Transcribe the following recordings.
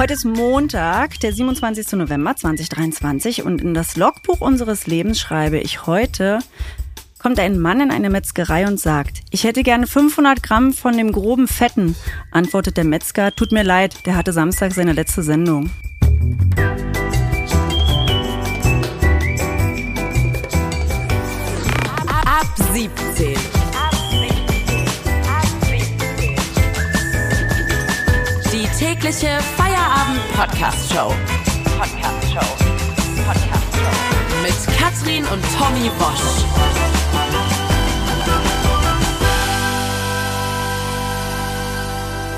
Heute ist Montag, der 27. November 2023 und in das Logbuch unseres Lebens schreibe ich heute, kommt ein Mann in eine Metzgerei und sagt, ich hätte gerne 500 Gramm von dem groben Fetten, antwortet der Metzger, tut mir leid, der hatte Samstag seine letzte Sendung. Ab 17. Die tägliche Feierabend-Podcast-Show. Podcast-Show. Podcast-Show. Mit Katrin und Tommy Bosch.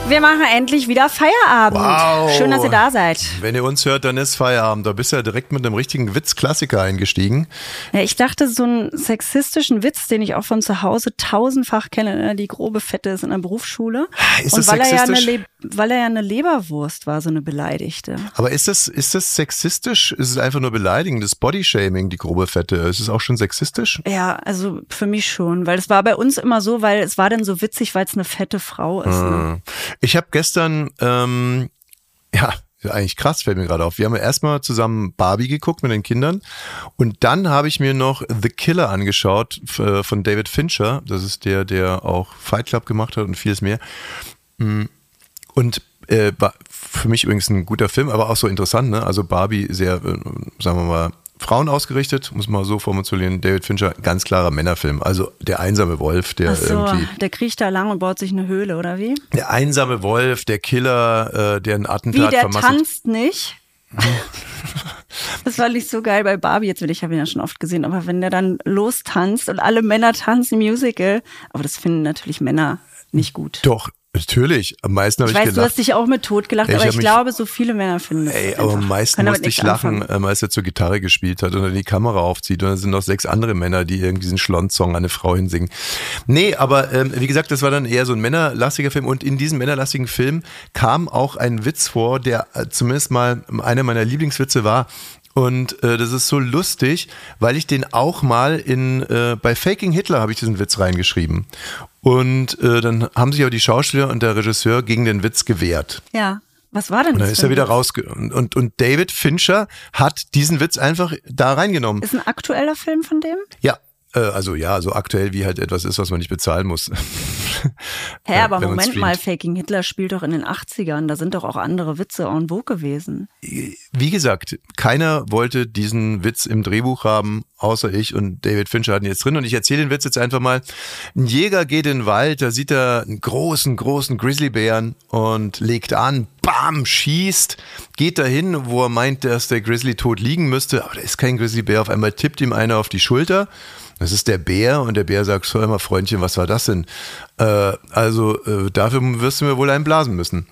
Wir machen endlich wieder Feierabend. Wow. Schön, dass ihr da seid. Wenn ihr uns hört, dann ist Feierabend. Da bist du ja direkt mit einem richtigen Witzklassiker eingestiegen. Ja, ich dachte, so einen sexistischen Witz, den ich auch von zu Hause tausendfach kenne, ne, die grobe Fette ist in der Berufsschule. Ist und das weil er, ja eine sexistisch? Weil er ja eine Leberwurst war, so eine beleidigte. Aber ist das, ist das sexistisch? Ist es einfach nur beleidigendes Bodyshaming, die grobe Fette? Ist es auch schon sexistisch? Ja, also für mich schon, weil es war bei uns immer so, weil es war dann so witzig, weil es eine fette Frau ist. Ne? Ich habe gestern, ähm, ja, eigentlich krass, fällt mir gerade auf. Wir haben ja erstmal zusammen Barbie geguckt mit den Kindern und dann habe ich mir noch The Killer angeschaut äh, von David Fincher. Das ist der, der auch Fight Club gemacht hat und vieles mehr. Mm. Und äh, war für mich übrigens ein guter Film, aber auch so interessant. Ne? Also Barbie sehr, äh, sagen wir mal, Frauen ausgerichtet, muss man so formulieren. David Fincher, ganz klarer Männerfilm. Also der einsame Wolf, der Ach so, irgendwie der kriecht da lang und baut sich eine Höhle, oder wie? der einsame Wolf, der Killer, äh, der ein Wie, Attentat der vermasselt. tanzt nicht? Das fand ich so geil bei Barbie. Jetzt will ich, habe ihn ja schon oft gesehen, aber wenn der dann lostanzt und alle Männer tanzen Musical, aber das finden natürlich Männer nicht gut. Doch, natürlich. Am meisten habe Ich ich, weiß, du gelacht. hast dich auch mit tot gelacht, Ich aber ich glaube, so viele Männer finden das. Ey, aber am meisten musste ich lachen, anfangen. ähm, als er zur Gitarre gespielt hat und dann die Kamera aufzieht und dann sind noch sechs andere Männer, die irgendwie diesen Schlond-Song an eine Frau hinsingen. Nee, aber ähm, wie gesagt, das war dann eher so ein männerlastiger Film und in diesem männerlastigen Film kam auch ein Witz vor, der äh, zumindest mal einer meiner Lieblingswitze war. Und äh, das ist so lustig, weil ich den auch mal in äh, bei Faking Hitler habe ich diesen Witz reingeschrieben. Und äh, dann haben sich aber die Schauspieler und der Regisseur gegen den Witz gewehrt. Ja, was war denn Und dann das? ist für er wieder rausge... Und, und, und David Fincher hat diesen Witz einfach da reingenommen. Ist ein aktueller Film von dem? Ja, also ja, so aktuell wie halt etwas ist, was man nicht bezahlen muss. Hä, Ja, aber Moment mal, Faking Hitler spielt doch in den 80ern. Da sind doch auch andere Witze en vogue gewesen. Wie gesagt, keiner wollte diesen Witz im Drehbuch haben, außer ich und David Fincher hatten ihn jetzt drin. Und ich erzähle den Witz jetzt einfach mal. Ein Jäger geht in den Wald, da sieht er einen großen, großen Grizzlybären und legt an, bam, schießt, geht dahin, wo er meint, dass der Grizzly tot liegen müsste, aber da ist kein Grizzlybär. Auf einmal tippt ihm einer auf die Schulter. Das ist der Bär und der Bär sagt, hör mal Freundchen, was war das denn? Äh, also äh, dafür wirst du mir wohl einen blasen müssen.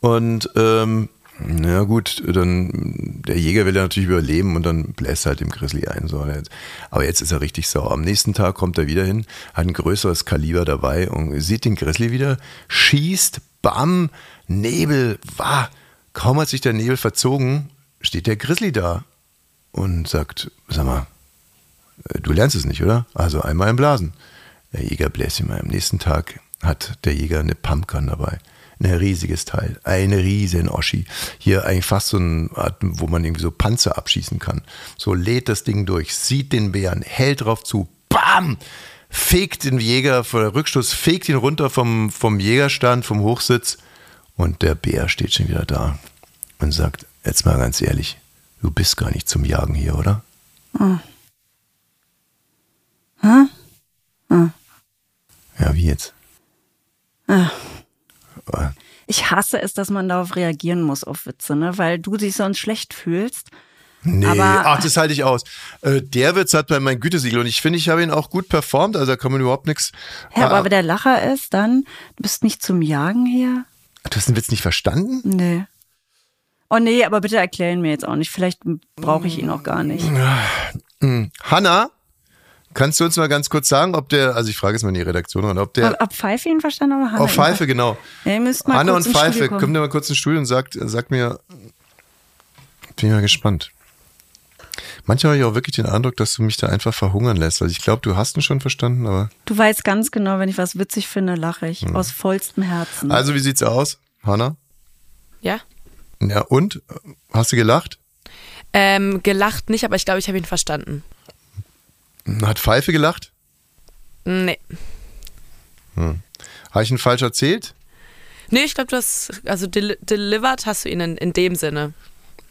Und ähm, na gut, dann der Jäger will ja natürlich überleben und dann bläst er halt dem Grizzly ein. So. Aber jetzt ist er richtig sauer. Am nächsten Tag kommt er wieder hin, hat ein größeres Kaliber dabei und sieht den Grizzly wieder, schießt, bam, Nebel, wah. Kaum hat sich der Nebel verzogen, steht der Grizzly da und sagt, sag mal, du lernst es nicht, oder? Also einmal im Blasen. Der Jäger bläst ihm mal. Am nächsten Tag hat der Jäger eine Pumpgun dabei. Ein riesiges Teil. Eine riesen Oschi. Hier eigentlich fast so ein Art, wo man irgendwie so Panzer abschießen kann. So lädt das Ding durch, sieht den Bären, hält drauf zu, bam! Fegt den Jäger vor der Rückstoß, fegt ihn runter vom, vom Jägerstand, vom Hochsitz. Und der Bär steht schon wieder da und sagt, jetzt mal ganz ehrlich, du bist gar nicht zum Jagen hier, oder? Ja, wie jetzt? Ich hasse es, dass man darauf reagieren muss auf Witze, ne? weil du dich sonst schlecht fühlst. Nee, Aber- ach, das halte ich aus. Äh, der Witz hat bei meinem Gütesiegel und ich finde, ich habe ihn auch gut performt, also da kann man überhaupt nichts. Ja, aber Ah, wenn der Lacher ist, dann du bist nicht zum Jagen hier? du hast den Witz nicht verstanden? Nee. Oh nee, aber bitte erklären mir jetzt auch nicht. Vielleicht brauche ich ihn auch gar nicht. Hanna, kannst du uns mal ganz kurz sagen, ob der, also ich frage jetzt mal in die Redaktion rein, ob der, Ob Pfeife ihn verstanden oder Hanna? ihn Pfeife, genau. Ja, ihr müsst mal Hanna kurz und Pfeife, kommt ihr mal kurz ins Studio und sagt, sagt mir, bin ich mal gespannt. Manchmal habe ich auch wirklich den Eindruck, dass du mich da einfach verhungern lässt. Also ich glaube, du hast ihn schon verstanden, aber. Du weißt ganz genau, wenn ich was witzig finde, lache ich. Aus vollstem Herzen. Also wie sieht's aus, Hanna? Ja? Ja, und? Hast du gelacht? Ähm, gelacht nicht, aber ich glaube, ich habe ihn verstanden. Hat Pfeife gelacht? Nee. Habe ich ihn falsch erzählt? Nee, ich glaube, du hast, also del delivered hast du ihn in, in dem Sinne.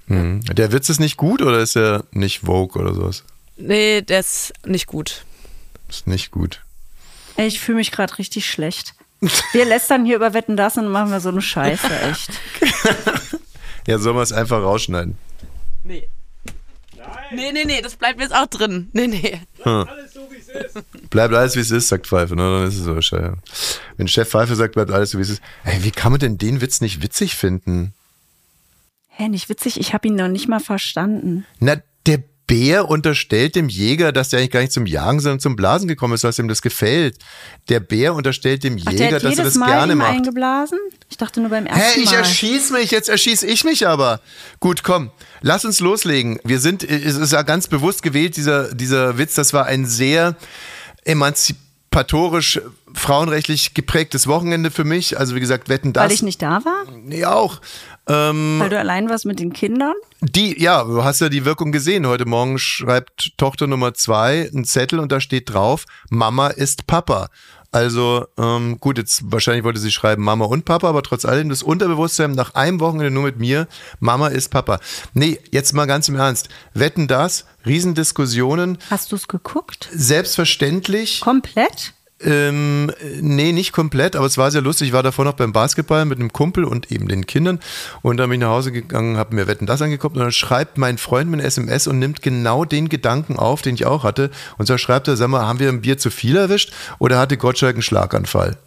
Mhm. Der Witz ist nicht gut oder ist er nicht Vogue oder sowas? Nee, der ist nicht gut. Ist nicht gut. Ey, Ich fühle mich gerade richtig schlecht. Wir lästern hier über Wetten das und machen wir so eine Scheiße, echt. Ja, sollen wir es einfach rausschneiden? Nee. Nee, nee, das bleibt jetzt auch drin. Nee, nee. Bleibt alles wie es ist, sagt Pfeife, ne? Dann ist es so scheiße. Wenn Chef Pfeife sagt, bleibt alles so wie es ist. Ey, wie kann man denn den Witz nicht witzig finden? Hä, nicht witzig, ich habe ihn noch nicht mal verstanden. Na, der Bär unterstellt dem Jäger, dass der eigentlich gar nicht zum Jagen, sondern zum Blasen gekommen ist, dass ihm das gefällt. Der Bär unterstellt dem Ach, Jäger, dass er das Mal gerne ihm macht. eingeblasen? Ich dachte nur beim ersten Hä, ich Mal. erschieß mich, jetzt erschieß ich mich aber. Gut, komm, lass uns loslegen. Wir sind, es ist ja ganz bewusst gewählt, dieser, dieser Witz, das war ein sehr emanzipatorisch, frauenrechtlich geprägtes Wochenende für mich. Also wie gesagt, wetten das. Weil ich nicht da war? Nee, auch. Ähm, Weil du allein warst mit den Kindern? die, ja, du hast ja die Wirkung gesehen. Heute Morgen schreibt Tochter Nummer zwei einen Zettel und da steht drauf, Mama ist Papa. Also, ähm, gut, jetzt wahrscheinlich wollte sie schreiben Mama und Papa, aber trotz allem das Unterbewusstsein nach einem Wochenende nur mit mir, Mama ist Papa. Nee, jetzt mal ganz im Ernst. Wetten das, Riesendiskussionen, Hast du es geguckt? selbstverständlich. Komplett? Ähm, nee, nicht komplett, aber es war sehr lustig. Ich war davor noch beim Basketball mit einem Kumpel und eben den Kindern und dann bin ich nach Hause gegangen, habe mir Wetten das angeguckt und dann schreibt mein Freund mir eine SMS und nimmt genau den Gedanken auf, den ich auch hatte. Und so schreibt er, sag mal, haben wir ein Bier zu viel erwischt oder hatte Gottschalk einen Schlaganfall?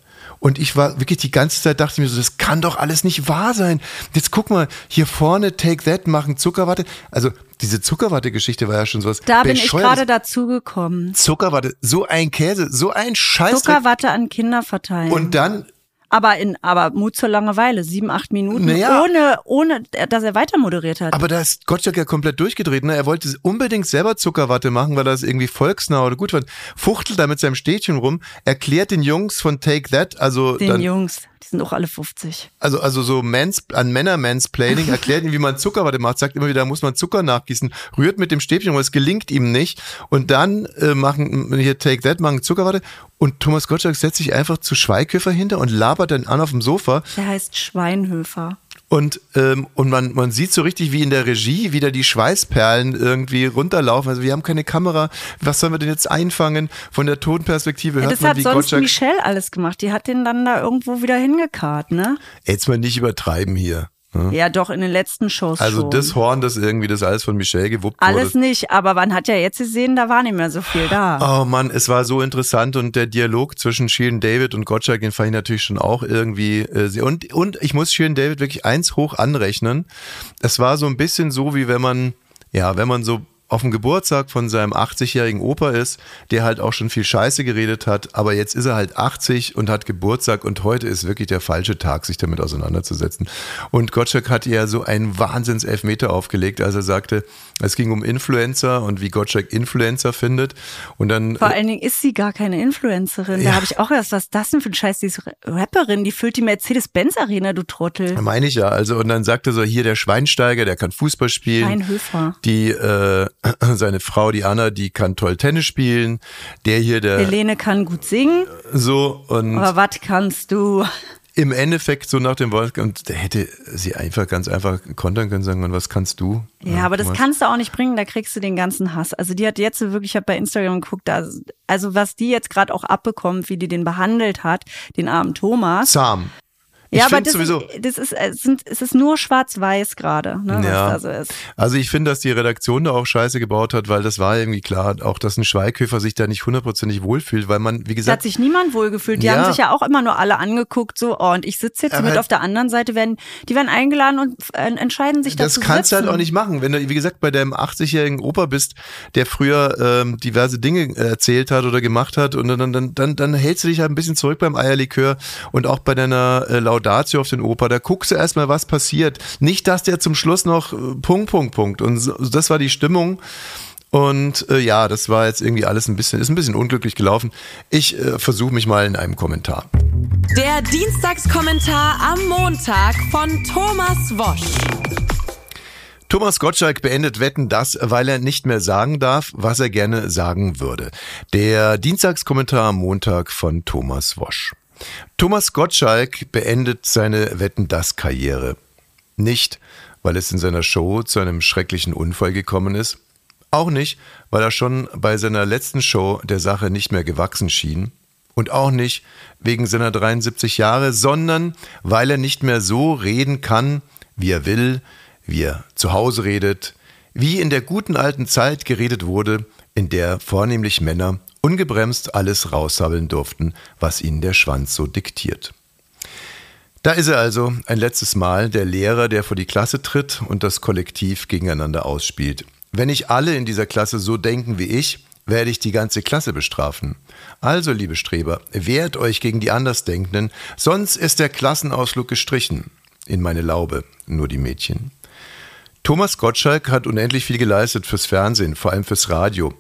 Und ich war wirklich die ganze Zeit, dachte ich mir so, das kann doch alles nicht wahr sein. Jetzt guck mal, hier vorne Take That machen Zuckerwatte. Also diese Zuckerwatte-Geschichte war ja schon sowas. Da bin ich gerade dazu gekommen. Zuckerwatte, so ein Käse, so ein Scheiß. Zuckerwatte an Kinder verteilen. Und dann aber in, aber Mut zur Langeweile, sieben, acht Minuten, Naja. ohne, ohne, dass er weiter moderiert hat. Aber da ist Gottschalk ja komplett durchgedreht. Ne? Er wollte unbedingt selber Zuckerwatte machen, weil er das irgendwie volksnah oder gut fand. Fuchtelt da mit seinem Städtchen rum, erklärt den Jungs von Take That, also den dann, Jungs, die sind auch alle 50. also also so Mans, an Männer Mansplaining, erklärt ihm, wie man Zuckerwatte macht, sagt immer wieder, da muss man Zucker nachgießen, rührt mit dem Stäbchen, aber es gelingt ihm nicht. Und dann äh, machen hier Take That, machen Zuckerwatte und Thomas Gottschalk setzt sich einfach zu Schweighöfer hinter und labert dann an auf dem Sofa. Der heißt Schweinhöfer. Und, ähm, und man, man sieht so richtig, wie in der Regie wieder die Schweißperlen irgendwie runterlaufen. Also wir haben keine Kamera. Was sollen wir denn jetzt einfangen? Von der Tonperspektive Ja, hört das man, hat wie sonst Gottschalk... Michelle alles gemacht. Die hat den dann da irgendwo wieder hingekarrt, ne? Jetzt mal nicht übertreiben hier. Ne? Ja, doch, in den letzten Shows Also schon. das Horn, das irgendwie das alles von Michelle gewuppt Alles wurde. nicht, aber man hat ja jetzt gesehen, da war nicht mehr so viel da. Oh Mann, es war so interessant und der Dialog zwischen Shirin David und Gottschalk, den fand ich natürlich schon auch irgendwie äh, sehr. Und, und ich muss Shirin David wirklich eins hoch anrechnen. Es war so ein bisschen so, wie wenn man, ja, wenn man so auf dem Geburtstag von seinem 80-jährigen Opa ist, der halt auch schon viel Scheiße geredet hat, aber jetzt ist er halt 80 und hat Geburtstag und heute ist wirklich der falsche Tag, sich damit auseinanderzusetzen. Und Gottschalk hat ja so einen Wahnsinns-Elfmeter aufgelegt, als er sagte, es ging um Influencer und wie Gottschalk Influencer findet. Und dann Vor allen Dingen ist sie gar keine Influencerin. Da Ja. habe ich auch erst, was ist das denn für ein Scheiß? Die ist Rapperin, die füllt die Mercedes-Benz-Arena, du Trottel. Meine ich ja. Also, und dann sagte so, hier der Schweinsteiger, der kann Fußball spielen. Schweinhöfer. Die, äh, seine Frau, die Anna, die kann toll Tennis spielen. Der hier, der Helene kann gut singen, so und aber was kannst du? im Endeffekt so nach dem Wort, und der hätte sie einfach ganz einfach kontern können, sagen, und was kannst du? Ja, aber das Thomas? kannst du auch nicht bringen, da kriegst du den ganzen Hass. Also die hat jetzt wirklich, ich habe bei Instagram geguckt, da, also was die jetzt gerade auch abbekommt, wie die den behandelt hat, den armen Thomas. Zahm. Ich ja, aber das sowieso. ist, das ist, es sind, es ist nur schwarz-weiß gerade, ne, Ja. was da so ist. Also ich finde, dass die Redaktion da auch Scheiße gebaut hat, weil das war irgendwie klar, auch dass ein Schweighöfer sich da nicht hundertprozentig wohlfühlt, weil man, wie Da hat gesagt, sich niemand wohlgefühlt. Die Ja. haben sich ja auch immer nur alle angeguckt, so, oh, und ich sitze jetzt Aber mit auf der anderen Seite, werden, die werden eingeladen und äh, entscheiden sich das dazu kannst du halt sitzen. auch nicht machen. Wenn du, wie gesagt, bei deinem 80-jährigen Opa bist, der früher ähm, diverse Dinge erzählt hat oder gemacht hat und dann, dann, dann, dann hältst du dich halt ein bisschen zurück beim Eierlikör und auch bei deiner äh, Laudatio auf den Opa, da guckst du erstmal, was passiert. Nicht, dass der zum Schluss noch äh, Punkt, Punkt, Punkt. Und so, das war die Stimmung. Und äh, ja, das war jetzt irgendwie alles ein bisschen, ist ein bisschen unglücklich gelaufen. Ich äh, versuche mich mal in einem Kommentar. Der Dienstagskommentar am Montag von Thomas Wosch. Thomas Gottschalk beendet Wetten das, weil er nicht mehr sagen darf, was er gerne sagen würde. Der Dienstagskommentar am Montag von Thomas Wosch. Thomas Gottschalk beendet seine Wetten das Karriere. Nicht, weil es in seiner Show zu einem schrecklichen Unfall gekommen ist. Auch nicht, weil er schon bei seiner letzten Show der Sache nicht mehr gewachsen schien. Und auch nicht wegen seiner 73 Jahre, sondern weil er nicht mehr so reden kann, wie er will, wie er zu Hause redet, wie in der guten alten Zeit geredet wurde, in der vornehmlich Männer ungebremst alles raussabbeln durften, was ihnen der Schwanz so diktiert. Da ist er also ein letztes Mal der Lehrer, der vor die Klasse tritt und das Kollektiv gegeneinander ausspielt. Wenn nicht alle in dieser Klasse so denken wie ich, werde ich die ganze Klasse bestrafen. Also, liebe Streber, wehrt euch gegen die Andersdenkenden, sonst ist der Klassenausflug gestrichen. In meine Laube, nur die Mädchen. Thomas Gottschalk hat unendlich viel geleistet fürs Fernsehen, vor allem fürs Radio.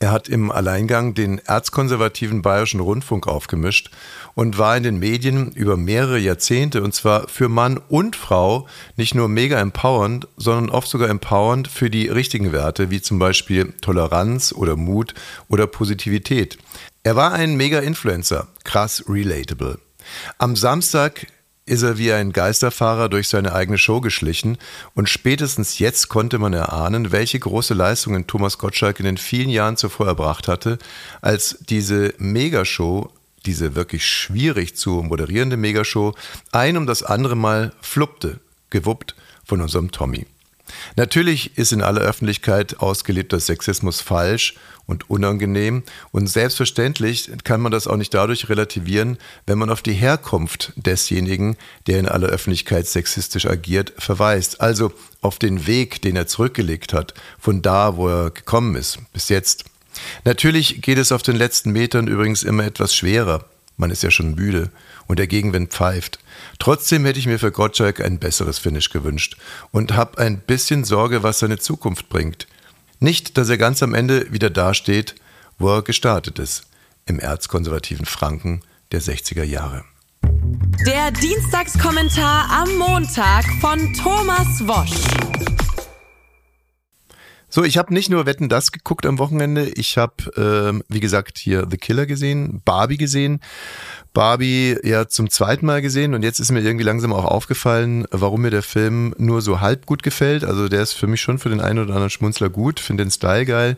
Er hat im Alleingang den erzkonservativen Bayerischen Rundfunk aufgemischt und war in den Medien über mehrere Jahrzehnte und zwar für Mann und Frau nicht nur mega empowernd, sondern oft sogar empowernd für die richtigen Werte, wie zum Beispiel Toleranz oder Mut oder Positivität. Er war ein mega Influencer, krass relatable. Am Samstag ist er wie ein Geisterfahrer durch seine eigene Show geschlichen und spätestens jetzt konnte man erahnen, welche große Leistungen Thomas Gottschalk in den vielen Jahren zuvor erbracht hatte, als diese Megashow, diese wirklich schwierig zu moderierende Megashow, ein um das andere Mal fluppte, gewuppt von unserem Tommy. Natürlich ist in aller Öffentlichkeit ausgelebter Sexismus falsch und unangenehm und selbstverständlich kann man das auch nicht dadurch relativieren, wenn man auf die Herkunft desjenigen, der in aller Öffentlichkeit sexistisch agiert, verweist. Also auf den Weg, den er zurückgelegt hat, von da, wo er gekommen ist, bis jetzt. Natürlich geht es auf den letzten Metern übrigens immer etwas schwerer. Man ist ja schon müde und der Gegenwind pfeift. Trotzdem hätte ich mir für Gottschalk ein besseres Finish gewünscht und habe ein bisschen Sorge, was seine Zukunft bringt. Nicht, dass er ganz am Ende wieder dasteht, wo er gestartet ist, im erzkonservativen Franken der 60er Jahre. Der Dienstagskommentar am Montag von Thomas Wosch. So, ich habe nicht nur Wetten das geguckt am Wochenende, ich habe, ähm, wie gesagt, hier The Killer gesehen, Barbie gesehen, Barbie ja zum zweiten Mal gesehen und jetzt ist mir irgendwie langsam auch aufgefallen, warum mir der Film nur so halb gut gefällt. Also der ist für mich schon für den einen oder anderen Schmunzler gut, finde den Style geil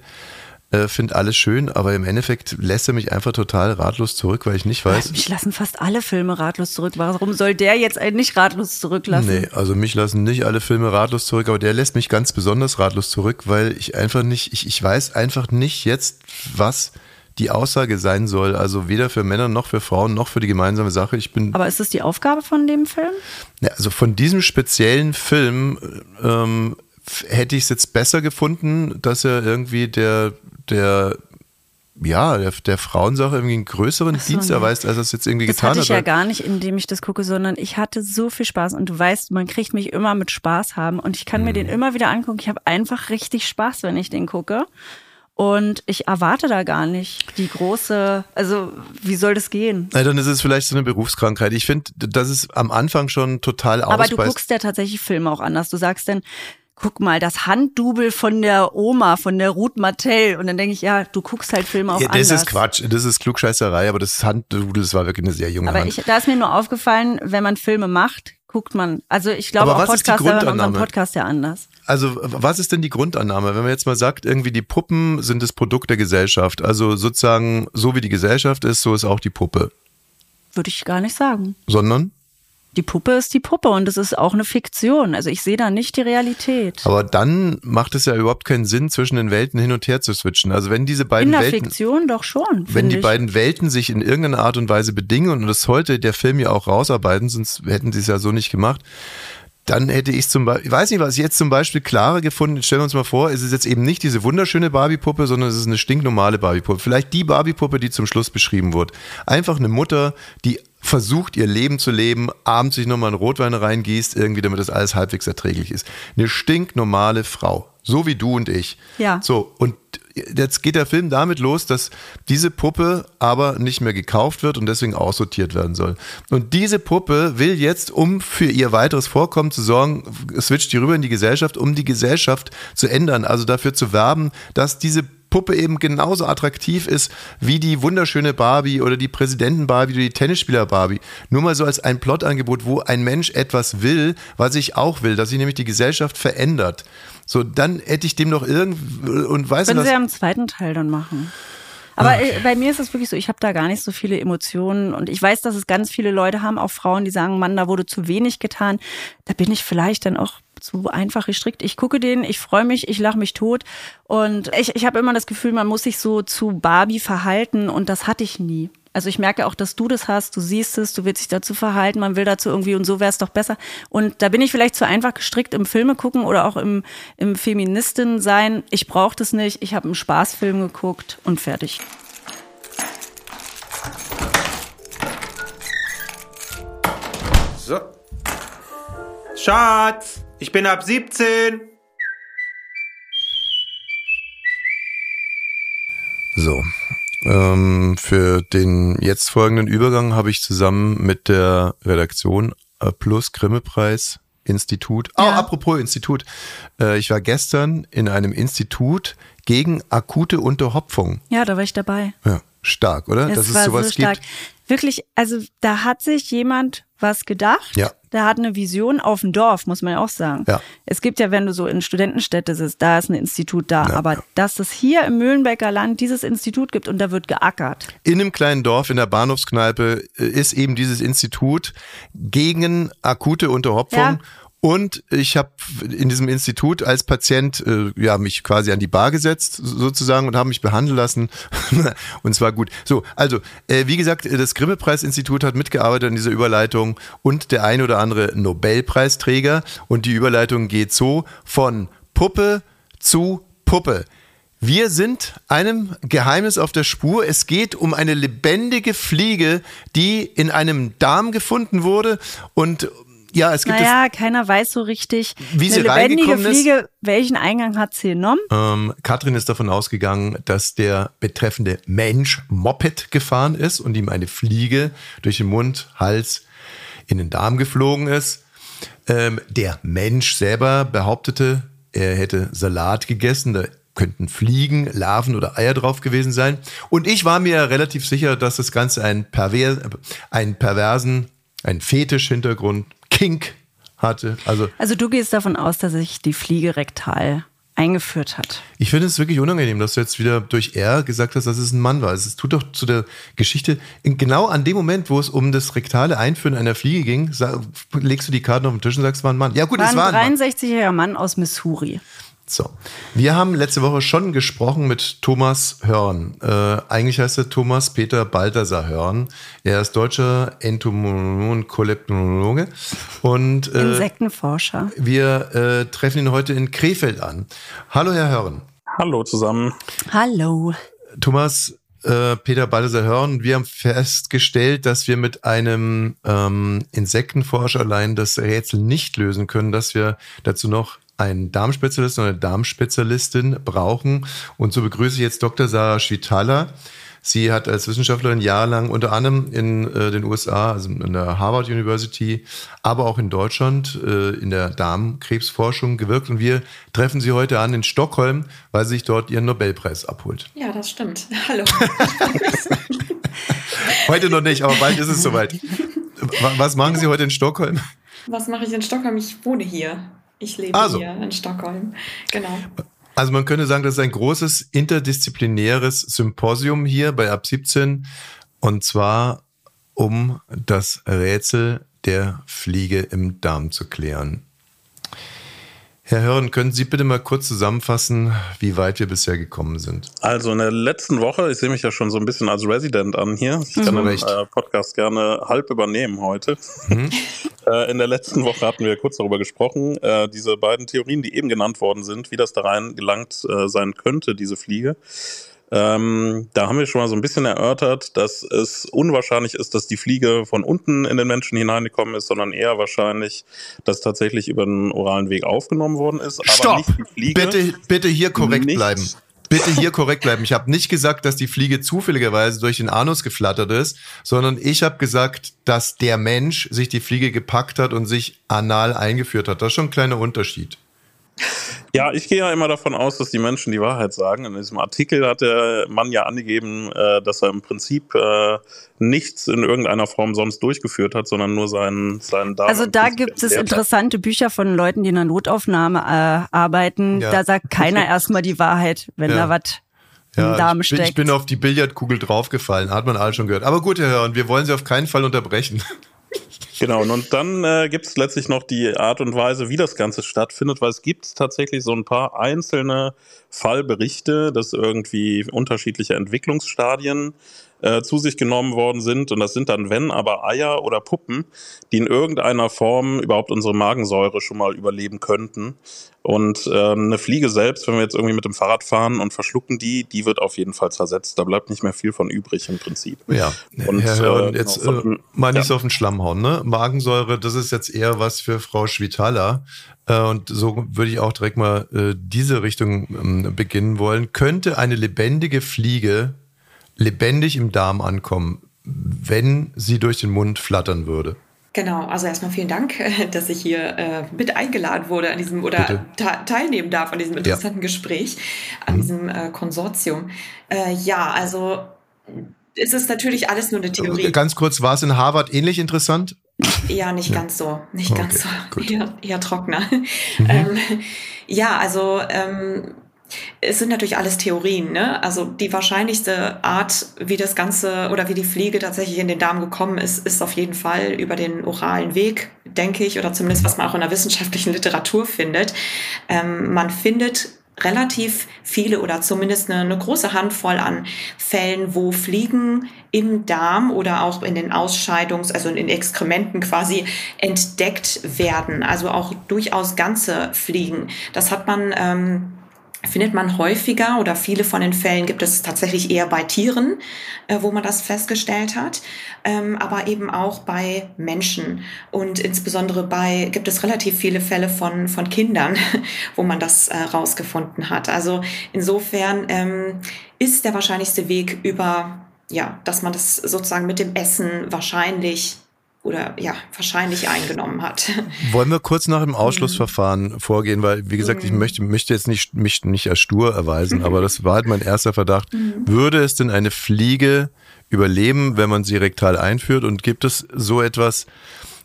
äh, finde alles schön, aber im Endeffekt lässt er mich einfach total ratlos zurück, weil ich nicht weiß. Mich lassen fast alle Filme ratlos zurück. Warum soll der jetzt einen nicht ratlos zurücklassen? Nee, also mich lassen nicht alle Filme ratlos zurück, aber der lässt mich ganz besonders ratlos zurück, weil ich einfach nicht, ich, ich weiß einfach nicht jetzt, was die Aussage sein soll. Also weder für Männer noch für Frauen noch für die gemeinsame Sache. Ich bin. Aber ist das die Aufgabe von dem Film? Ja, also von diesem speziellen Film ähm, hätte ich es jetzt besser gefunden, dass er irgendwie der der ja, der, der Frauensache irgendwie einen größeren so, Dienst erweist, als er es jetzt irgendwie das getan hat. Das hatte ich ja gar nicht, indem ich das gucke, sondern ich hatte so viel Spaß und du weißt, man kriegt mich immer mit Spaß haben und ich kann hm. mir den immer wieder angucken. Ich habe einfach richtig Spaß, wenn ich den gucke. Und ich erwarte da gar nicht die große, also wie soll das gehen? Na, dann ist es vielleicht so eine Berufskrankheit. Ich finde, das ist am Anfang schon total ausbeißt. Aber du guckst ja tatsächlich Filme auch anders. Du sagst dann, guck mal, das Handdubel von der Oma, von der Ruth Martell. Und dann denke ich, ja, du guckst halt Filme auch ja, das anders. Das ist Quatsch, das ist Klugscheißerei, aber das Handdubel, das war wirklich eine sehr junge aber Hand. Aber da ist mir nur aufgefallen, wenn man Filme macht, guckt man, also ich glaube auch Podcaster hören unseren Podcast ja anders. Also was ist denn die Grundannahme, wenn man jetzt mal sagt, irgendwie die Puppen sind das Produkt der Gesellschaft, also sozusagen so wie die Gesellschaft ist, so ist auch die Puppe. Würde ich gar nicht sagen. Sondern? Die Puppe ist die Puppe und es ist auch eine Fiktion. Also ich sehe da nicht die Realität. Aber dann macht es ja überhaupt keinen Sinn, zwischen den Welten hin und her zu switchen. Also wenn diese beiden in der Welten, Fiktion doch schon. Wenn die ich. beiden Welten sich in irgendeiner Art und Weise bedingen und das sollte der Film ja auch rausarbeiten, sonst hätten sie es ja so nicht gemacht. Dann hätte ich zum Beispiel, ich weiß nicht, was ich jetzt zum Beispiel klarer gefunden. Stellen wir uns mal vor, es ist jetzt eben nicht diese wunderschöne Barbie-Puppe, sondern es ist eine stinknormale Barbie-Puppe. Vielleicht die Barbie-Puppe, die zum Schluss beschrieben wurde. Einfach eine Mutter, die versucht, ihr Leben zu leben, abends sich nochmal einen Rotwein reingießt, irgendwie, damit das alles halbwegs erträglich ist. Eine stinknormale Frau. So wie du und ich. Ja. So, und jetzt geht der Film damit los, dass diese Puppe aber nicht mehr gekauft wird und deswegen aussortiert werden soll. Und diese Puppe will jetzt, um für ihr weiteres Vorkommen zu sorgen, switcht die rüber in die Gesellschaft, um die Gesellschaft zu ändern, also dafür zu werben, dass diese Puppe eben genauso attraktiv ist wie die wunderschöne Barbie oder die Präsidenten Barbie oder die Tennisspieler Barbie. Nur mal so als ein Plotangebot, wo ein Mensch etwas will, was ich auch will, dass sich nämlich die Gesellschaft verändert. So, dann hätte ich dem noch irgend und weiß Können sie ja im zweiten Teil dann machen. Aber äh, bei mir ist es wirklich so, ich habe da gar nicht so viele Emotionen und ich weiß, dass es ganz viele Leute haben, auch Frauen, die sagen, Mann, da wurde zu wenig getan. Da bin ich vielleicht dann auch zu einfach gestrickt. Ich gucke den, ich freue mich, ich lache mich tot und ich, ich habe immer das Gefühl, man muss sich so zu Barbie verhalten und das hatte ich nie. Also ich merke auch, dass du das hast, du siehst es, du willst dich dazu verhalten, man will dazu irgendwie und so wäre es doch besser. Und da bin ich vielleicht zu einfach gestrickt im Filme gucken oder auch im, im Feministin sein. Ich brauche das nicht, ich habe einen Spaßfilm geguckt und fertig. So. Schatz, ich bin ab 17. So. Ähm, für den jetzt folgenden Übergang habe ich zusammen mit der Redaktion äh, Plus Grimme-Preis Institut. Oh, Ja. apropos Institut. Äh, ich war gestern in einem Institut gegen akute Unterhopfung. Ja, da war ich dabei. Ja, stark, oder? Es Dass es sowas so stark. gibt. Wirklich, also da hat sich jemand was gedacht. Ja. Der hat eine Vision auf dem Dorf, muss man ja auch sagen. Ja. Es gibt ja, wenn du so in Studentenstädte sitzt, da ist ein Institut da. Ja, aber ja. dass es hier im Mühlenbecker Land dieses Institut gibt und da wird geackert. In einem kleinen Dorf in der Bahnhofskneipe äh, ist eben dieses Institut gegen akute Unterhopfung. Und ich habe in diesem Institut als Patient äh, ja mich quasi an die Bar gesetzt sozusagen und habe mich behandeln lassen und zwar gut. So, also äh, wie gesagt, das Grimme-Preis-Institut hat mitgearbeitet an dieser Überleitung und der ein oder andere Nobelpreisträger und die Überleitung geht so von Puppe zu Puppe. Wir sind einem Geheimnis auf der Spur. Es geht um eine lebendige Fliege, die in einem Darm gefunden wurde und ja, es gibt Naja, keiner weiß so richtig, Wie eine sie lebendige reingekommen ist? Fliege, welchen Eingang hat sie genommen? Ähm, Katrin ist davon ausgegangen, dass der betreffende Mensch Moped gefahren ist und ihm eine Fliege durch den Mund, Hals in den Darm geflogen ist. Ähm, der Mensch selber behauptete, er hätte Salat gegessen. Da könnten Fliegen, Larven oder Eier drauf gewesen sein. Und ich war mir relativ sicher, dass das Ganze einen, perver einen perversen, einen Fetisch-Hintergrund, Kink hatte. Also Also du gehst davon aus, dass sich die Fliege rektal eingeführt hat. Ich finde es wirklich unangenehm, dass du jetzt wieder durch R gesagt hast, dass es ein Mann war. Es tut doch zu der Geschichte, genau an dem Moment, wo es um das rektale Einführen einer Fliege ging, legst du die Karten auf den Tisch und sagst, es war ein Mann. Ja gut, War es war ein ein Mann. 63-jähriger Mann aus Missouri. So. Wir haben letzte Woche schon gesprochen mit Thomas Hörn. Äh, eigentlich heißt er Thomas Peter Balthasar Hörn. Er ist deutscher Entomologe und Koleptonologe. Und äh, Insektenforscher. wir äh, treffen ihn heute in Krefeld an. Hallo, Herr Hörn. Hallo zusammen. Hallo. Thomas, äh, Peter Balthasar Hörn, wir haben festgestellt, dass wir mit einem ähm, Insektenforscher allein das Rätsel nicht lösen können, dass wir dazu noch einen Darmspezialist und eine Darmspezialistin brauchen. Und so begrüße ich jetzt Dr. Sarah Schwitala. Sie hat als Wissenschaftlerin jahrelang unter anderem in äh, den USA, also in der Harvard University, aber auch in Deutschland äh, in der Darmkrebsforschung gewirkt. Und wir treffen sie heute an in Stockholm, weil sie sich dort ihren Nobelpreis abholt. Ja, das stimmt. Hallo. Heute noch nicht, aber bald ist es soweit. Wa- Was machen Sie heute in Stockholm? Was mache ich in Stockholm? Ich wohne hier. Ich lebe Ah, so. hier in Stockholm. Genau. Also man könnte sagen, das ist ein großes interdisziplinäres Symposium hier bei Ab 17 und zwar um das Rätsel der Fliege im Darm zu klären. Herr Hörn, können Sie bitte mal kurz zusammenfassen, wie weit wir bisher gekommen sind? Also in der letzten Woche, ich sehe mich ja schon so ein bisschen als Resident an hier. Ich kann den Recht. äh, Podcast gerne halb übernehmen heute. Äh, in der letzten Woche hatten wir kurz darüber gesprochen, äh, diese beiden Theorien, die eben genannt worden sind, wie das da rein gelangt äh, sein könnte, diese Fliege. Ähm, da haben wir schon mal so ein bisschen erörtert, dass es unwahrscheinlich ist, dass die Fliege von unten in den Menschen hineingekommen ist, sondern eher wahrscheinlich, dass tatsächlich über den oralen Weg aufgenommen worden ist. Aber Stopp! nicht die Fliege. Bitte, bitte hier korrekt nicht, bleiben. bitte hier korrekt bleiben. Ich habe nicht gesagt, dass die Fliege zufälligerweise durch den Anus geflattert ist, sondern ich habe gesagt, dass der Mensch sich die Fliege gepackt hat und sich anal eingeführt hat. Das ist schon ein kleiner Unterschied. Ja, ich gehe ja immer davon aus, dass die Menschen die Wahrheit sagen. In diesem Artikel hat der Mann ja angegeben, äh, dass er im Prinzip äh, nichts in irgendeiner Form sonst durchgeführt hat, sondern nur seinen, seinen Darm. Also da gibt es interessante Bücher von Leuten, die in der Notaufnahme äh, arbeiten. Ja. Da sagt keiner erstmal die Wahrheit, wenn Ja. da was im Darm ich, ich bin auf die Billardkugel draufgefallen, hat man alle schon gehört. Aber gut, Herr Hörn, wir wollen Sie auf keinen Fall unterbrechen. Genau, und dann äh, gibt es letztlich noch die Art und Weise, wie das Ganze stattfindet, weil es gibt tatsächlich so ein paar einzelne Fallberichte, dass irgendwie unterschiedliche Entwicklungsstadien äh, zu sich genommen worden sind. Und das sind dann, wenn, aber Eier oder Puppen, die in irgendeiner Form überhaupt unsere Magensäure schon mal überleben könnten. Und ähm, eine Fliege selbst, wenn wir jetzt irgendwie mit dem Fahrrad fahren und verschlucken die, die wird auf jeden Fall zersetzt. Da bleibt nicht mehr viel von übrig im Prinzip. Ja, Und, Herr Hörn, äh, jetzt genau, äh, mal nicht ja. so auf den Schlamm hauen, ne? Magensäure, das ist jetzt eher was für Frau Schwitala. Äh, und so würde ich auch direkt mal äh, diese Richtung ähm, beginnen wollen. Könnte eine lebendige Fliege lebendig im Darm ankommen, wenn sie durch den Mund flattern würde? Genau, also erstmal vielen Dank, dass ich hier äh, mit eingeladen wurde an diesem oder teilnehmen darf an diesem interessanten Gespräch, an diesem äh, Konsortium. Äh, ja, also es ist natürlich alles nur eine Theorie. Ganz kurz, war es in Harvard ähnlich interessant? Ja, nicht ganz so. Nicht Okay, ganz so. gut. Eher, eher trockener. Ähm, ja, also ähm, es sind natürlich alles Theorien. Ne? Also die wahrscheinlichste Art, wie das Ganze oder wie die Fliege tatsächlich in den Darm gekommen ist, ist auf jeden Fall über den oralen Weg, denke ich, oder zumindest was man auch in der wissenschaftlichen Literatur findet. Ähm, man findet relativ viele oder zumindest eine, eine große Handvoll an Fällen, wo Fliegen im Darm oder auch in den Ausscheidungs-, also in den Exkrementen quasi entdeckt werden. Also auch durchaus ganze Fliegen. Das hat man, ähm, findet man häufiger oder viele von den Fällen gibt es tatsächlich eher bei Tieren, äh, wo man das festgestellt hat, ähm, aber eben auch bei Menschen und insbesondere bei gibt es relativ viele Fälle von von Kindern, wo man das äh, rausgefunden hat. Also insofern ähm, ist der wahrscheinlichste Weg über ja, dass man das sozusagen mit dem Essen wahrscheinlich oder ja wahrscheinlich eingenommen hat. Wollen wir kurz nach dem Ausschlussverfahren vorgehen, weil wie gesagt, ich möchte, möchte jetzt nicht mich nicht als stur erweisen, aber das war halt mein erster Verdacht. Würde es denn eine Fliege überleben, wenn man sie rektal einführt? Und gibt es so etwas,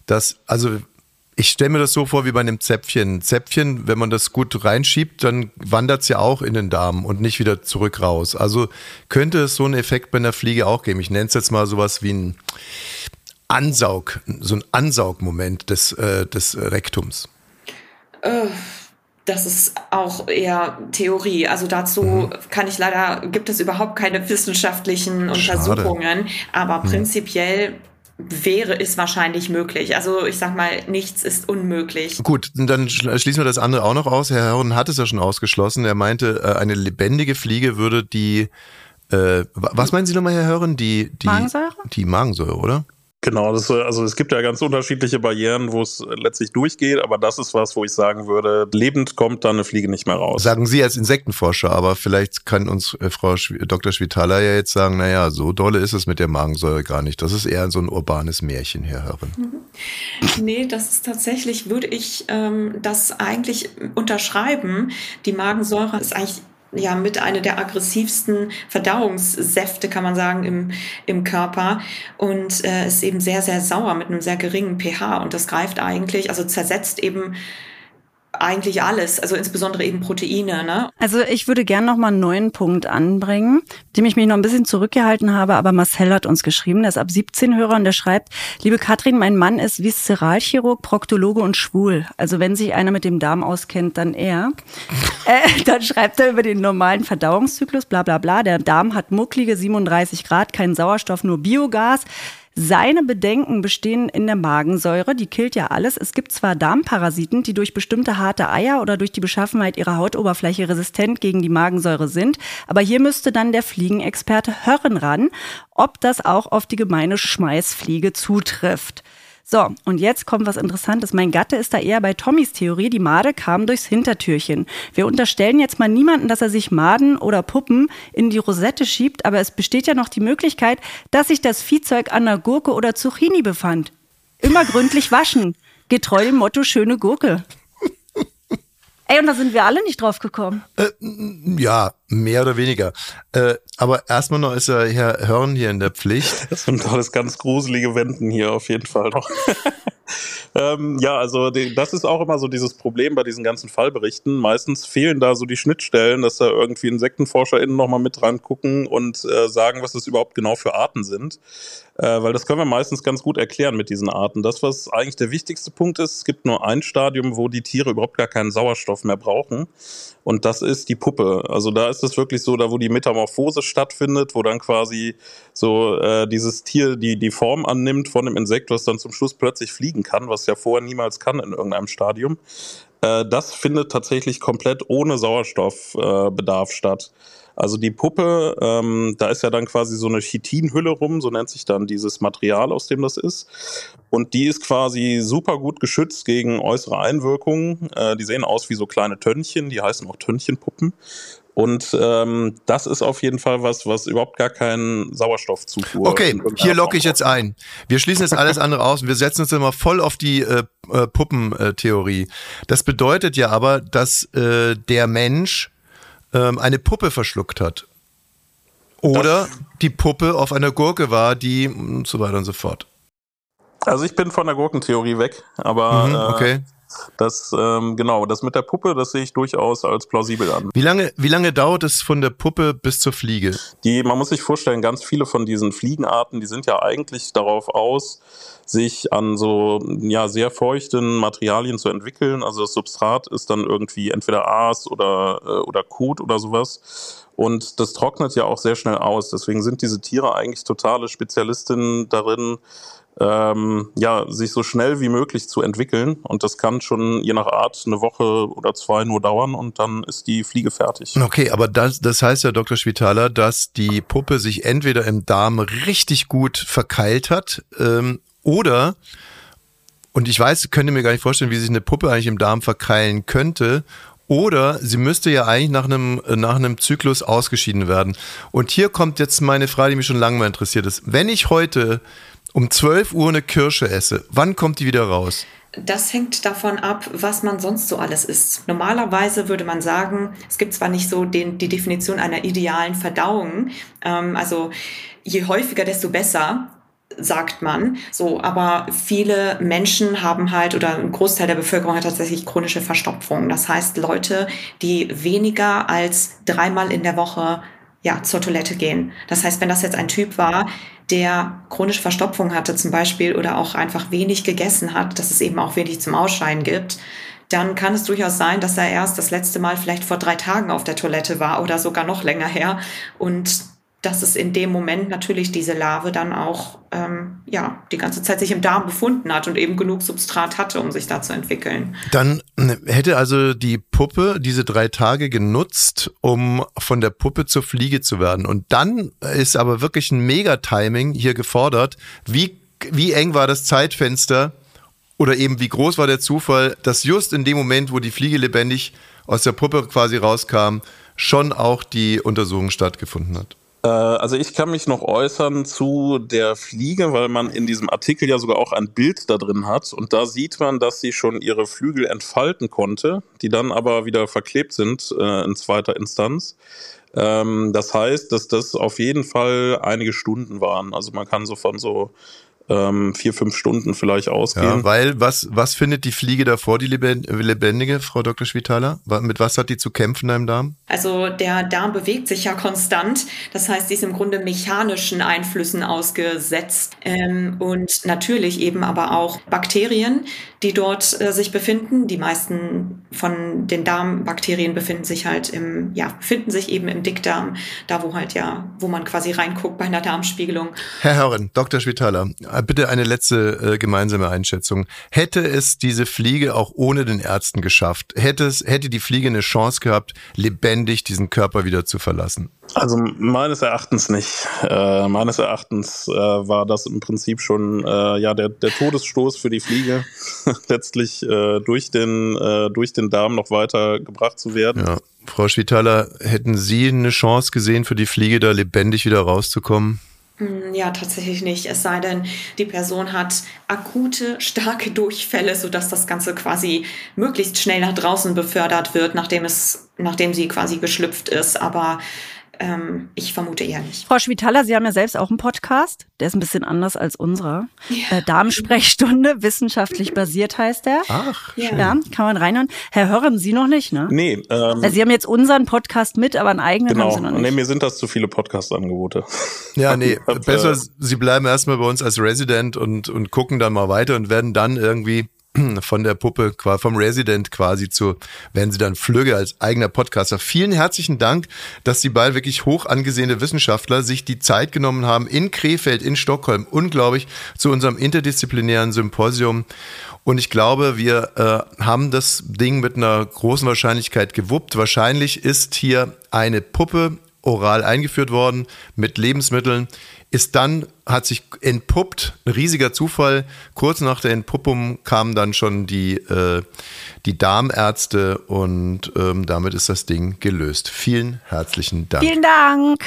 dass also ich stelle mir das so vor wie bei einem Zäpfchen. Zäpfchen, wenn man das gut reinschiebt, dann wandert es ja auch in den Darm und nicht wieder zurück raus. Also könnte es so einen Effekt bei einer Fliege auch geben. Ich nenne es jetzt mal sowas wie ein Ansaug, so ein Ansaugmoment des, äh, des Rektums. Äh, Das ist auch eher Theorie. Also dazu kann ich leider, gibt es überhaupt keine wissenschaftlichen Schade. Untersuchungen. Aber prinzipiell wäre es wahrscheinlich möglich. Also ich sag mal, nichts ist unmöglich. Gut, dann schl- schließen wir das andere auch noch aus. Herr Herren hat es ja schon ausgeschlossen. Er meinte, äh, eine lebendige Fliege würde die, äh, wa- was meinen Sie nochmal, Herr Herren? Die, die Magensäure? Die Magensäure, oder? Genau, das, also es gibt ja ganz unterschiedliche Barrieren, wo es letztlich durchgeht, aber das ist was, wo ich sagen würde, lebend kommt da eine Fliege nicht mehr raus. Sagen Sie als Insektenforscher, aber vielleicht kann uns äh, Frau Dr. Schwitala ja jetzt sagen, naja, so dolle ist es mit der Magensäure gar nicht. Das ist eher so ein urbanes Märchen, Herr Herren. Nee, das ist tatsächlich, würde ich ähm, das eigentlich unterschreiben. Die Magensäure ist eigentlich ja mit einer der aggressivsten Verdauungssäfte, kann man sagen, im, im Körper. Und äh, ist eben sehr, sehr sauer mit einem sehr geringen pH. Und das greift eigentlich, also zersetzt eben eigentlich alles, also insbesondere eben Proteine. Ne? Also ich würde gern noch mal einen neuen Punkt anbringen, dem ich mich noch ein bisschen zurückgehalten habe, aber Marcel hat uns geschrieben, der ist ab 17 Hörer und der schreibt, liebe Katrin, mein Mann ist Viszeralchirurg, Proktologe und schwul. Also wenn sich einer mit dem Darm auskennt, dann er. äh, dann schreibt er über den normalen Verdauungszyklus, bla bla bla. Der Darm hat mucklige 37 Grad, kein Sauerstoff, nur Biogas. Seine Bedenken bestehen in der Magensäure, die killt ja alles. Es gibt zwar Darmparasiten, die durch bestimmte harte Eier oder durch die Beschaffenheit ihrer Hautoberfläche resistent gegen die Magensäure sind, aber hier müsste dann der Fliegenexperte Hörren ran, ob das auch auf die gemeine Schmeißfliege zutrifft. So, und jetzt kommt was Interessantes. Mein Gatte ist da eher bei Tommys Theorie, die Made kam durchs Hintertürchen. Wir unterstellen jetzt mal niemanden, dass er sich Maden oder Puppen in die Rosette schiebt, aber es besteht ja noch die Möglichkeit, dass sich das Viehzeug an der Gurke oder Zucchini befand. Immer gründlich waschen. Getreu dem Motto schöne Gurke. Ey, und da sind wir alle nicht drauf gekommen. Äh, ja, mehr oder weniger. Äh, aber erstmal noch ist ja Herr Hörn hier in der Pflicht. Das sind alles ganz gruselige Wenden hier auf jeden Fall noch. ähm, ja, also die, das ist auch immer so dieses Problem bei diesen ganzen Fallberichten. Meistens fehlen da so die Schnittstellen, dass da irgendwie InsektenforscherInnen nochmal mit reingucken und äh, sagen, was das überhaupt genau für Arten sind. Äh, weil das können wir meistens ganz gut erklären mit diesen Arten. Das, was eigentlich der wichtigste Punkt ist, es gibt nur ein Stadium, wo die Tiere überhaupt gar keinen Sauerstoff mehr brauchen. Und das ist die Puppe. Also da ist es wirklich so, da wo die Metamorphose stattfindet, wo dann quasi so äh, dieses Tier die, die Form annimmt von dem Insekt, was dann zum Schluss plötzlich fliegen kann, was ja vorher niemals kann in irgendeinem Stadium. Äh, das findet tatsächlich komplett ohne Sauerstoffbedarf äh, statt. Also die Puppe, ähm, da ist ja dann quasi so eine Chitinhülle rum, so nennt sich dann dieses Material, aus dem das ist. Und die ist quasi super gut geschützt gegen äußere Einwirkungen. Äh, die sehen aus wie so kleine Tönnchen, die heißen auch Tönnchenpuppen. Und ähm, das ist auf jeden Fall was, was überhaupt gar keinen Sauerstoffzufuhr. Okay, hier locke ich jetzt ein. Wir schließen jetzt alles andere aus und wir setzen uns immer voll auf die äh, äh, Puppentheorie. Das bedeutet ja aber, dass äh, der Mensch ähm, eine Puppe verschluckt hat. Oder das die Puppe auf einer Gurke war, die und so weiter und so fort. Also ich bin von der Gurkentheorie weg, aber mhm, okay. Äh, das, ähm, genau, das mit der Puppe, das sehe ich durchaus als plausibel an. Wie lange, wie lange dauert es von der Puppe bis zur Fliege? Die, man muss sich vorstellen, ganz viele von diesen Fliegenarten, die sind ja eigentlich darauf aus, sich an so ja sehr feuchten Materialien zu entwickeln. Also das Substrat ist dann irgendwie entweder Aas oder äh, oder Kot oder sowas. Und das trocknet ja auch sehr schnell aus. Deswegen sind diese Tiere eigentlich totale Spezialistinnen darin, ähm, ja, sich so schnell wie möglich zu entwickeln. Und das kann schon je nach Art eine Woche oder zwei nur dauern und dann ist die Fliege fertig. Okay, aber das, das heißt ja, Dr. Schwitaler, dass die Puppe sich entweder im Darm richtig gut verkeilt hat ähm, oder, und ich weiß, könnte mir gar nicht vorstellen, wie sich eine Puppe eigentlich im Darm verkeilen könnte. Oder sie müsste ja eigentlich nach einem, nach einem Zyklus ausgeschieden werden. Und hier kommt jetzt meine Frage, die mich schon lange mal interessiert ist. Wenn ich heute um 12 Uhr eine Kirsche esse, wann kommt die wieder raus? Das hängt davon ab, was man sonst so alles isst. Normalerweise würde man sagen, es gibt zwar nicht so den, die Definition einer idealen Verdauung, ähm, also je häufiger, desto besser sagt man. So, aber viele Menschen haben halt oder ein Großteil der Bevölkerung hat tatsächlich chronische Verstopfung. Das heißt, Leute, die weniger als dreimal in der Woche ja, zur Toilette gehen. Das heißt, wenn das jetzt ein Typ war, der chronische Verstopfung hatte zum Beispiel oder auch einfach wenig gegessen hat, dass es eben auch wenig zum Ausscheiden gibt, dann kann es durchaus sein, dass er erst das letzte Mal vielleicht vor drei Tagen auf der Toilette war oder sogar noch länger her und dass es in dem Moment natürlich diese Larve dann auch ähm, ja die ganze Zeit sich im Darm befunden hat und eben genug Substrat hatte, um sich da zu entwickeln. Dann äh, hätte also die Puppe diese drei Tage genutzt, um von der Puppe zur Fliege zu werden. Und dann ist aber wirklich ein Mega-Timing hier gefordert. Wie, wie eng war das Zeitfenster oder eben wie groß war der Zufall, dass just in dem Moment, wo die Fliege lebendig aus der Puppe quasi rauskam, schon auch die Untersuchung stattgefunden hat? Äh, also ich kann mich noch äußern zu der Fliege, weil man in diesem Artikel ja sogar auch ein Bild da drin hat. Und da sieht man, dass sie schon ihre Flügel entfalten konnte, die dann aber wieder verklebt sind äh, in zweiter Instanz. Ähm, das heißt, dass das auf jeden Fall einige Stunden waren. Also man kann so von so ähm, vier, fünf Stunden vielleicht ausgehen. Ja, weil was, was findet die Fliege davor, die lebendige, Frau Dr. Schwitaler? Mit was hat die zu kämpfen im Darm? Also der Darm bewegt sich ja konstant. Das heißt, sie ist im Grunde mechanischen Einflüssen ausgesetzt. Ähm, und natürlich eben aber auch Bakterien, die dort äh, sich befinden. Die meisten von den Darmbakterien befinden sich halt im, ja, befinden sich eben im Dickdarm, da wo halt ja, wo man quasi reinguckt bei einer Darmspiegelung. Herr Herren, Dr. Schwitaler, bitte eine letzte äh, gemeinsame Einschätzung. Hätte es diese Fliege auch ohne den Ärzten geschafft? Hätte es, hätte die Fliege eine Chance gehabt, lebendig diesen Körper wieder zu verlassen? Also meines Erachtens nicht. Äh, meines Erachtens äh, war das im Prinzip schon äh, ja der, der Todesstoß für die Fliege, letztlich äh, durch den äh, durch den Darm noch weiter gebracht zu werden. Ja. Frau Schwitaler, hätten Sie eine Chance gesehen, für die Fliege da lebendig wieder rauszukommen? Hm, Ja, tatsächlich nicht. Es sei denn, die Person hat akute, starke Durchfälle, sodass das Ganze quasi möglichst schnell nach draußen befördert wird, nachdem es, nachdem sie quasi geschlüpft ist. Aber ähm, ich vermute eher nicht. Frau Schwitaler, Sie haben ja selbst auch einen Podcast. Der ist ein bisschen anders als unserer. Äh, Darmsprechstunde, wissenschaftlich basiert heißt der. Ach, Ja. schön. Ja, kann man reinhören. Herr Hören, Sie noch nicht, ne? Nee, ähm, Also Sie haben jetzt unseren Podcast mit, aber einen eigenen genau. haben Sie noch Nee, nicht. mir sind das zu viele Podcast-Angebote. Ja, nee, Hab, äh, besser, Sie bleiben erstmal bei uns als Resident und, und gucken dann mal weiter und werden dann irgendwie von der Puppe, vom Resident quasi zu, werden Sie dann Flügge als eigener Podcaster. Vielen herzlichen Dank, dass Sie beide wirklich hoch angesehene Wissenschaftler sich die Zeit genommen haben in Krefeld, in Stockholm, unglaublich, zu unserem interdisziplinären Symposium. Und ich glaube, wir äh, haben das Ding mit einer großen Wahrscheinlichkeit gewuppt. Wahrscheinlich ist hier eine Puppe oral eingeführt worden mit Lebensmitteln, ist dann, hat sich entpuppt, ein riesiger Zufall. Kurz nach der Entpuppung kamen dann schon die, äh, die Darmärzte und ähm, damit ist das Ding gelöst. Vielen herzlichen Dank. Vielen Dank.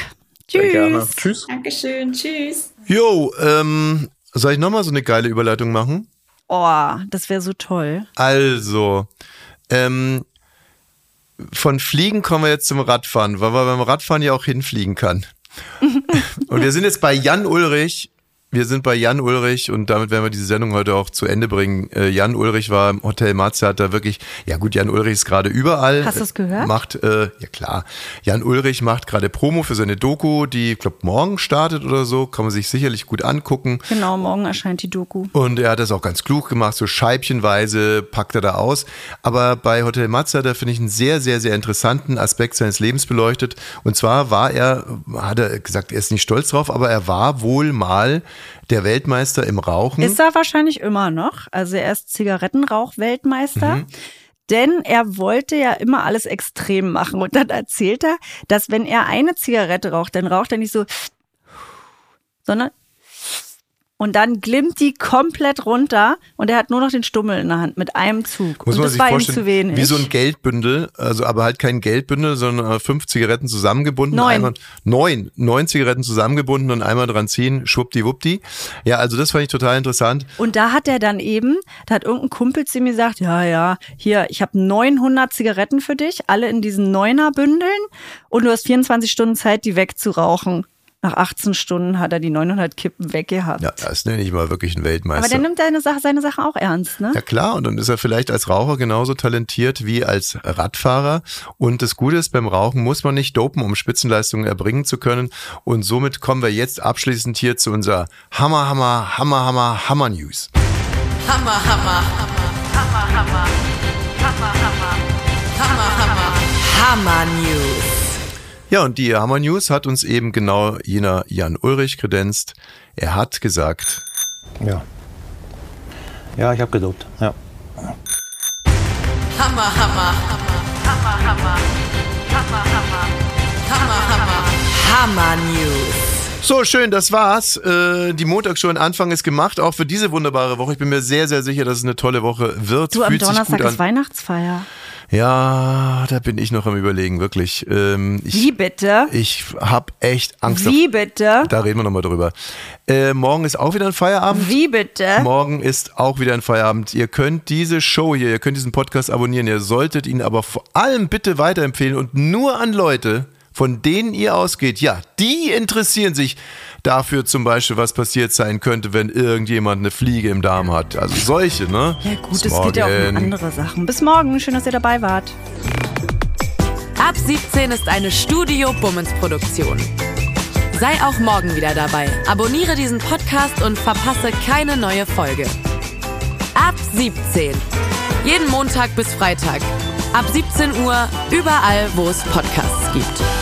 Sehr gerne. Tschüss. Tschüss. Dankeschön. Tschüss. Jo, ähm, soll ich nochmal so eine geile Überleitung machen? Oh, das wäre so toll. Also, ähm, von Fliegen kommen wir jetzt zum Radfahren, weil man beim Radfahren ja auch hinfliegen kann. Und wir sind jetzt bei Jan Ulrich. Wir sind bei Jan Ulrich und damit werden wir diese Sendung heute auch zu Ende bringen. Äh, Jan Ulrich war im Hotel Matze, hat da wirklich, ja gut, Jan Ulrich ist gerade überall. Hast du's gehört? Macht, äh, ja klar, Jan Ulrich macht gerade Promo für seine Doku, die, ich glaube, morgen startet oder so, kann man sich sicherlich gut angucken. Genau, morgen erscheint die Doku. Und er hat das auch ganz klug gemacht, so scheibchenweise packt er da aus. Aber bei Hotel Matze, da finde ich einen sehr, sehr, sehr interessanten Aspekt seines Lebens beleuchtet. Und zwar war er, hat er gesagt, er ist nicht stolz drauf, aber er war wohl mal der Weltmeister im Rauchen. Ist er wahrscheinlich immer noch. Also er ist Zigarettenrauch-Weltmeister. Mhm. Denn er wollte ja immer alles extrem machen. Und dann erzählt er, dass wenn er eine Zigarette raucht, dann raucht er nicht so, sondern und dann glimmt die komplett runter und er hat nur noch den Stummel in der Hand mit einem Zug. Muss und man das sich war ihm zu wenig. wie so ein Geldbündel, also aber halt kein Geldbündel, sondern äh, fünf Zigaretten zusammengebunden. Neun. Einmal, neun, neun Zigaretten zusammengebunden und einmal dran ziehen, schwuppdiwuppdi. Ja, also das fand ich total interessant. Und da hat er dann eben, da hat irgendein Kumpel zu mir gesagt, ja, ja, hier, ich habe 900 Zigaretten für dich, alle in diesen Neuner-Bündeln und du hast 24 Stunden Zeit, die wegzurauchen. Nach 18 Stunden hat er die 900 Kippen weggehabt. Ja, das nenne ich mal wirklich einen Weltmeister. Aber der nimmt seine, Sache, seine Sachen auch ernst, ne? Ja klar, und dann ist er vielleicht als Raucher genauso talentiert wie als Radfahrer. Und das Gute ist, beim Rauchen muss man nicht dopen, um Spitzenleistungen erbringen zu können. Und somit kommen wir jetzt abschließend hier zu unserer Hammer, Hammer, Hammer, Hammer, Hammer News. Hammer, Hammer, Hammer, Hammer, Hammer, Hammer, Hammer, Hammer, Hammer, Hammer News. Ja, und die Hammer News hat uns eben genau jener Jan Ulrich kredenzt. Er hat gesagt, Ja. Ja, ich habe gedopt. Ja. Hammer, Hammer, Hammer, Hammer, Hammer, Hammer, Hammer, Hammer, Hammer, Hammer News. so schön, das war's. Äh, die Montagsshow in Anfang ist gemacht, auch für diese wunderbare Woche. Ich bin mir sehr, sehr sicher, dass es eine tolle Woche wird. Du, am Fühlt sich Donnerstag gut ist an. Weihnachtsfeier. Ja, da bin ich noch am überlegen, wirklich. Ähm, ich, Wie bitte? Ich hab echt Angst. Wie bitte? da reden wir nochmal drüber. Äh, morgen ist auch wieder ein Feierabend. Wie bitte? Morgen ist auch wieder ein Feierabend. Ihr könnt diese Show hier, ihr könnt diesen Podcast abonnieren. Ihr solltet ihn aber vor allem bitte weiterempfehlen und nur an Leute, von denen ihr ausgeht. Ja, die interessieren sich dafür zum Beispiel, was passiert sein könnte, wenn irgendjemand eine Fliege im Darm hat. Also solche, ne? Ja gut, Bis es geht ja auch um andere Sachen. Bis morgen, schön, dass ihr dabei wart. Ab 17 ist eine Studio Bummens Produktion. Sei auch morgen wieder dabei. Abonniere diesen Podcast und verpasse keine neue Folge. Ab 17. Jeden Montag bis Freitag. Ab 17 Uhr überall, wo es Podcasts gibt.